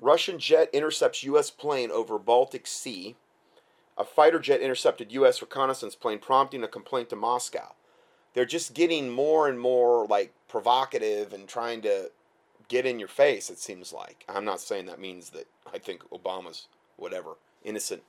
Russian jet intercepts U.S. plane over Baltic Sea a fighter jet intercepted U.S. reconnaissance plane, prompting a complaint to Moscow. They're just getting more and more like provocative and trying to get in your face. It seems like I'm not saying that means that I think Obama's whatever innocent,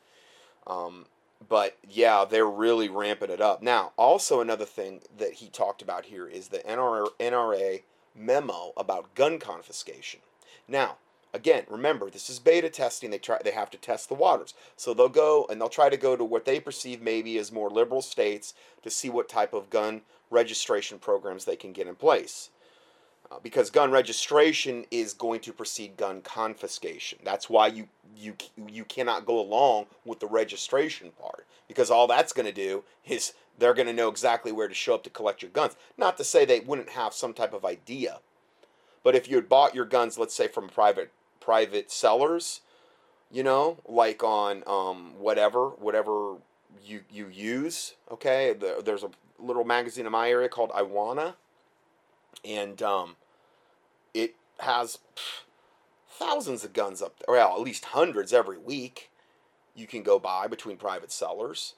um, but yeah, they're really ramping it up now. Also, another thing that he talked about here is the NRA, NRA memo about gun confiscation. Now, Again, remember this is beta testing. They try they have to test the waters. So they'll go and they'll try to go to what they perceive maybe as more liberal states to see what type of gun registration programs they can get in place. Uh, because gun registration is going to precede gun confiscation. That's why you you you cannot go along with the registration part because all that's going to do is they're going to know exactly where to show up to collect your guns. Not to say they wouldn't have some type of idea, but if you had bought your guns, let's say from a private private sellers, you know, like on um, whatever whatever you you use. Okay, there's a little magazine in my area called I Wanna, and um, it has pff, thousands of guns up there. Well, at least hundreds every week. You can go buy between private sellers,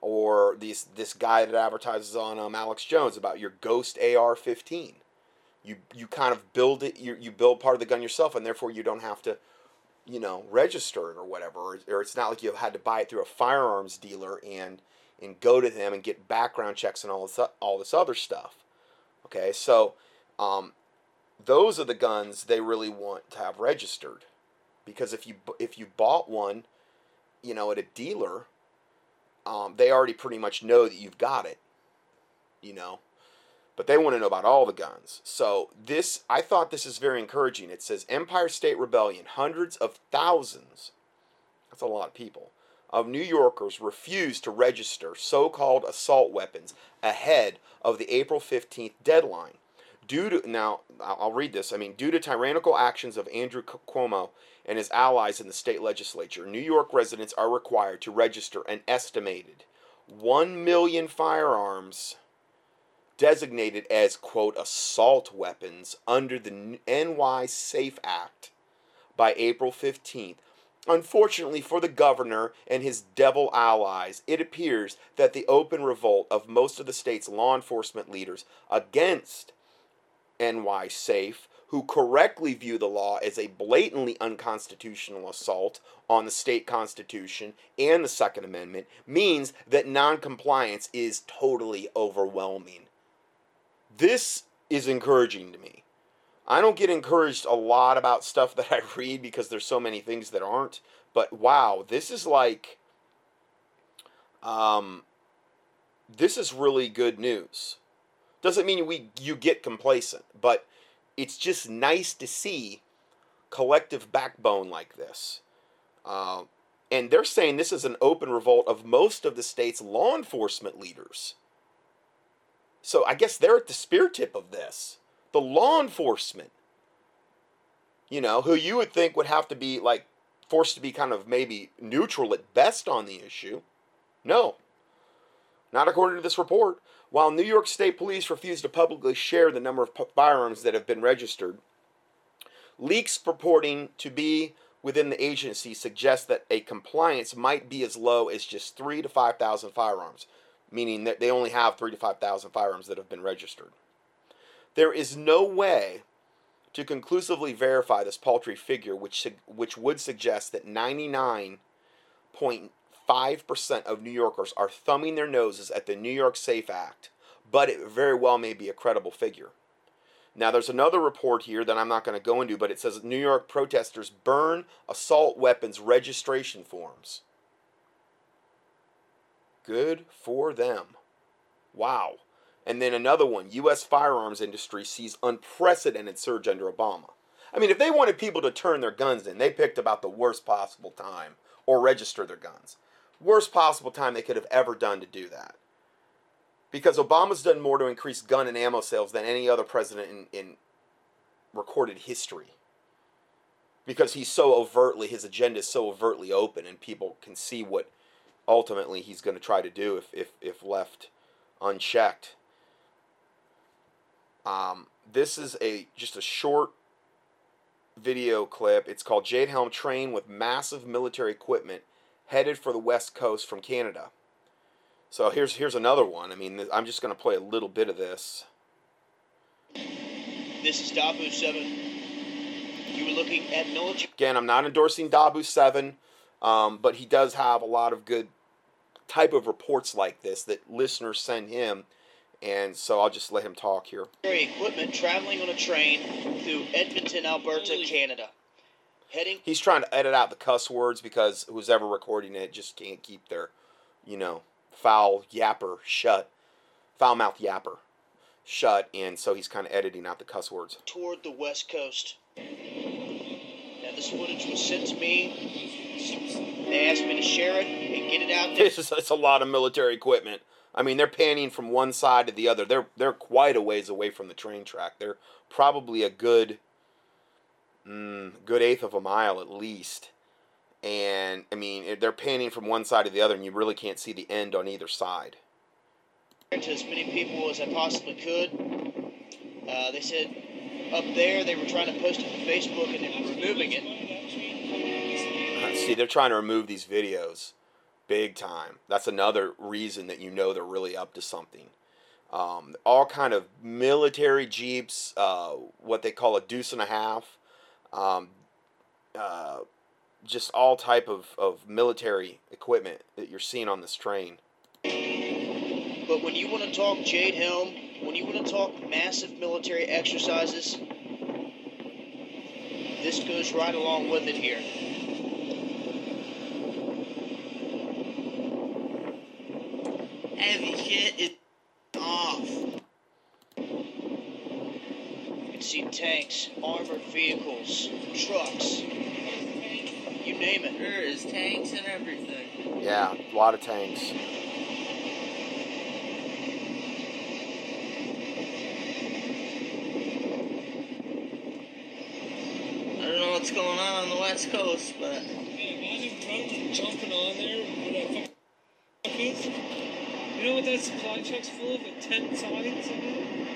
or these this guy that advertises on um, Alex Jones about your Ghost AR-15 you you kind of build it you, you build part of the gun yourself and therefore you don't have to you know register it or whatever or, or it's not like you had to buy it through a firearms dealer and and go to them and get background checks and all this all this other stuff. Okay, so um, those are the guns they really want to have registered, because if you if you bought one, you know, at a dealer, um, they already pretty much know that you've got it. You know, but they want to know about all the guns. So this, I thought this is very encouraging. It says Empire State Rebellion, hundreds of thousands. That's a lot of people of New Yorkers refused to register so called assault weapons ahead of the April 15th deadline. Due to, now, I'll read this. I mean, due to tyrannical actions of Andrew Cuomo and his allies in the state legislature, New York residents are required to register an estimated 1 million firearms designated as, quote, assault weapons under the NY SAFE Act by April 15th Unfortunately for the governor and his devil allies, it appears that the open revolt of most of the state's law enforcement leaders against NY Safe, who correctly view the law as a blatantly unconstitutional assault on the state constitution and the Second Amendment, means that noncompliance is totally overwhelming. This is encouraging to me. I don't get encouraged a lot about stuff that I read because there's so many things that aren't. But wow, this is like, um, this is really good news. Doesn't mean we you get complacent, but it's just nice to see collective backbone like this. Uh, and they're saying this is an open revolt of most of the state's law enforcement leaders. So I guess they're at the spear tip of this the law enforcement, you know, who you would think would have to be like forced to be kind of maybe neutral at best on the issue. No, not according to this report. While New York State Police refuse to publicly share the number of firearms that have been registered, leaks purporting to be within the agency suggest that a compliance might be as low as just three to five thousand firearms, meaning that they only have three to five thousand firearms that have been registered. There is no way to conclusively verify this paltry figure, which, which would suggest that 99.5% of New Yorkers are thumbing their noses at the New York SAFE Act, but it very well may be a credible figure. Now, there's another report here that I'm not going to go into, but it says New York protesters burn assault weapons registration forms. Good for them. Wow. And then another one U.S. firearms industry sees unprecedented surge under Obama. I mean, if they wanted people to turn their guns in, they picked about the worst possible time or register their guns. Worst possible time they could have ever done to do that. Because Obama's done more to increase gun and ammo sales than any other president in, in recorded history. Because he's so overtly, his agenda is so overtly open, and people can see what ultimately he's going to try to do if, if, if left unchecked. Um, this is a just a short video clip. It's called Jade Helm Train with Massive Military Equipment Headed for the West Coast from Canada. So here's here's another one. I mean, I'm just going to play a little bit of this. This is Dahboo7. You were looking at military. Again, I'm not endorsing Dahboo7, um, but he does have a lot of good type of reports like this that listeners send him and so I'll just let him talk here. Equipment traveling on a train through Edmonton, Alberta, Canada. Heading. He's trying to edit out the cuss words because who's ever recording it just can't keep their, you know, foul yapper shut, foul mouth yapper shut, and so he's kind of editing out the cuss words. Toward the west coast. Now this footage was sent to me. They asked me to share it and get it out there. This is it's a lot of military equipment. I mean, they're panning from one side to the other. They're they're quite a ways away from the train track. They're probably a good, mm, good eighth of a mile at least. And I mean, they're panning from one side to the other, and you really can't see the end on either side. To as many people as I possibly could. Uh, they said up there they were trying to post it to Facebook and they were removing it. See, they're trying to remove these videos big time. That's another reason that you know they're really up to something. Um, all kind of military jeeps, uh, what they call a deuce and a half, um, uh, just all type of, of military equipment that you're seeing on this train. But when you want to talk Jade Helm, when you want to talk massive military exercises, this goes right along with it here. Heavy shit is off. You can see tanks, armored vehicles, trucks, you name it. There is tanks and everything. Yeah, a lot of tanks. I don't know what's going on on the west coast, but Man, imagine Trump jumping on there with that fuck is. You know what that supply truck's full of? With 10 signs in it?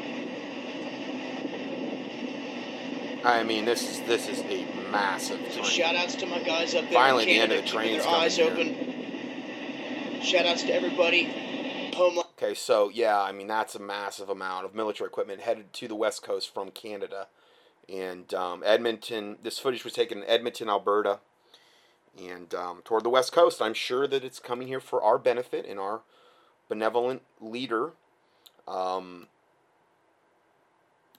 I mean, this is this is a massive So train. shout outs to my guys up there Finally, in the end of the keeping train's their eyes coming open. Shout outs to everybody. Homeland. Okay, so yeah, I mean that's a massive amount of military equipment headed to the west coast from Canada, and um, Edmonton. This footage was taken in Edmonton, Alberta, and um, toward the west coast. I'm sure that it's coming here for our benefit and our benevolent leader, um,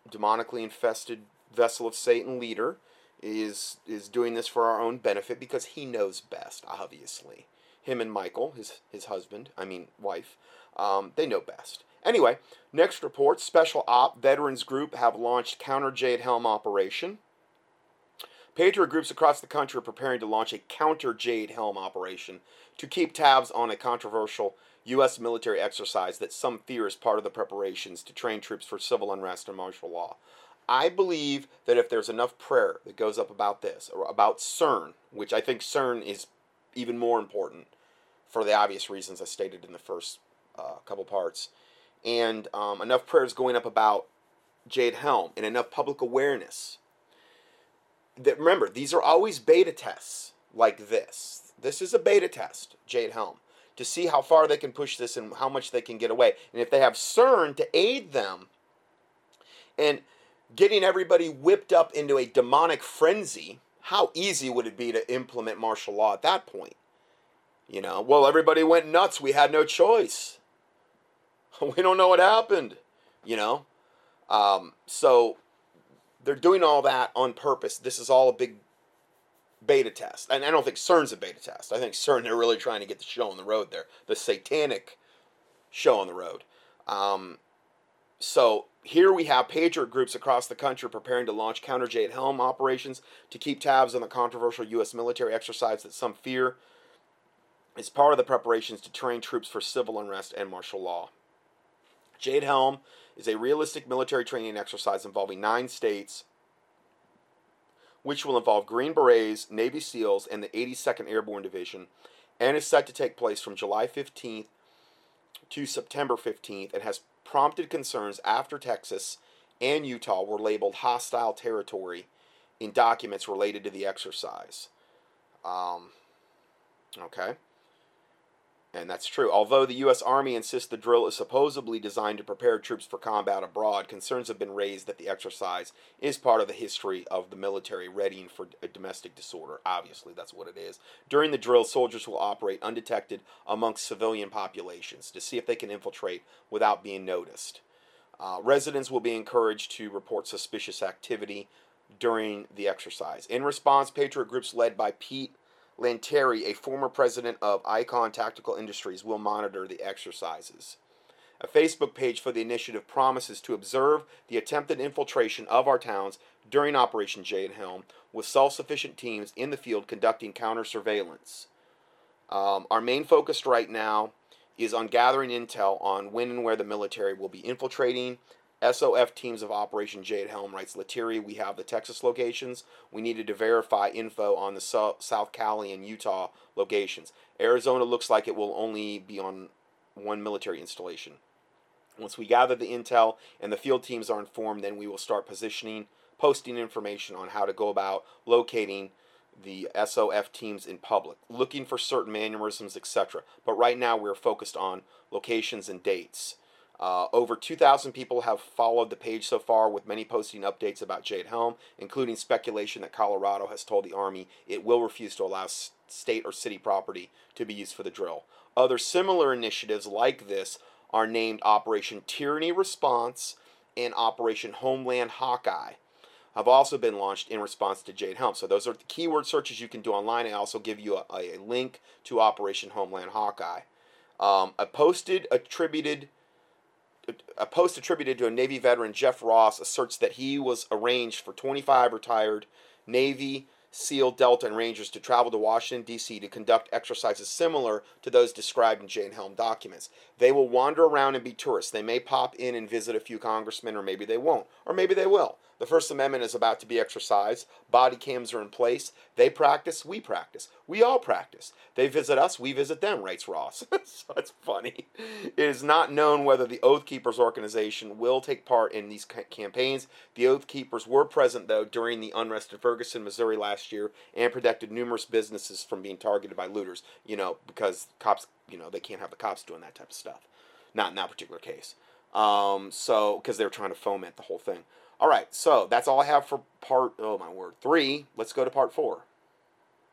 demonically infested vessel of Satan leader, is is doing this for our own benefit because he knows best. Obviously, him and Michael, his his husband, I mean wife. Um, they know best. Anyway, next report Special Op Veterans Group have launched Counter Jade Helm operation. Patriot groups across the country are preparing to launch a Counter Jade Helm operation to keep tabs on a controversial U.S. military exercise that some fear is part of the preparations to train troops for civil unrest and martial law. I believe that if there's enough prayer that goes up about this, or about CERN, which I think CERN is even more important for the obvious reasons I stated in the first uh, couple parts, and um, enough prayers going up about Jade Helm and enough public awareness. That remember, these are always beta tests like this. This is a beta test, Jade Helm, to see how far they can push this and how much they can get away. And if they have CERN to aid them, and getting everybody whipped up into a demonic frenzy, how easy would it be to implement martial law at that point? You know, well, everybody went nuts. We had no choice. We don't know what happened. You know, um, so they're doing all that on purpose. This is all a big beta test, and I don't think CERN's a beta test. I think CERN they're really trying to get the show on the road there, the satanic show on the road. Um, so here we have patriot groups across the country preparing to launch counter Jade Helm operations to keep tabs on the controversial U.S. military exercise that some fear is part of the preparations to train troops for civil unrest and martial law. Jade Helm is a realistic military training exercise involving nine states, which will involve Green Berets, Navy SEALs, and the 82nd Airborne Division, and is set to take place from July 15th to September 15th and has prompted concerns after Texas and Utah were labeled hostile territory in documents related to the exercise. Um, okay. And that's true. Although the U.S. Army insists the drill is supposedly designed to prepare troops for combat abroad, concerns have been raised that the exercise is part of the history of the military readying for a domestic disorder. Obviously, that's what it is. During the drill, soldiers will operate undetected amongst civilian populations to see if they can infiltrate without being noticed. Uh, residents will be encouraged to report suspicious activity during the exercise. In response, Patriot groups led by Pete Lanteri, a former president of Icon Tactical Industries, will monitor the exercises. A Facebook page for the initiative promises to observe the attempted infiltration of our towns during Operation Jade Helm, with self sufficient teams in the field conducting counter surveillance. Um, our main focus right now is on gathering intel on when and where the military will be infiltrating. SOF teams of Operation Jade Helm writes Lettieri, we have the Texas locations. We needed to verify info on the so- South Cali and Utah locations. Arizona looks like it will only be on one military installation. Once we gather the intel and the field teams are informed, then we will start positioning, posting information on how to go about locating the SOF teams in public, looking for certain mannerisms, etc. But right now we're focused on locations and dates. Uh, over 2,000 people have followed the page so far, with many posting updates about Jade Helm, including speculation that Colorado has told the Army it will refuse to allow state or city property to be used for the drill. Other similar initiatives like this are named Operation Tyranny Response and Operation Homeland Hawkeye have also been launched in response to Jade Helm. So those are the keyword searches you can do online. I also give you a, a link to Operation Homeland Hawkeye. Um, a posted attributed a post attributed to a Navy veteran, Jeff Ross, asserts that he was arranged for 25 retired Navy, SEAL, Delta, and Rangers to travel to Washington, D.C. to conduct exercises similar to those described in Jade Helm documents. They will wander around and be tourists. They may pop in and visit a few congressmen, or maybe they won't, or maybe they will. The First Amendment is about to be exercised. Body cams are in place. They practice, we practice. We all practice. They visit us, we visit them, writes Ross. so it's funny. It is not known whether the Oath Keepers organization will take part in these campaigns. The Oath Keepers were present, though, during the unrest in Ferguson, Missouri last year and protected numerous businesses from being targeted by looters, you know, because cops, you know, they can't have the cops doing that type of stuff. Not in that particular case. Um, so, because they were trying to foment the whole thing. All right, so that's all I have for part, oh my word, three. Let's go to part four.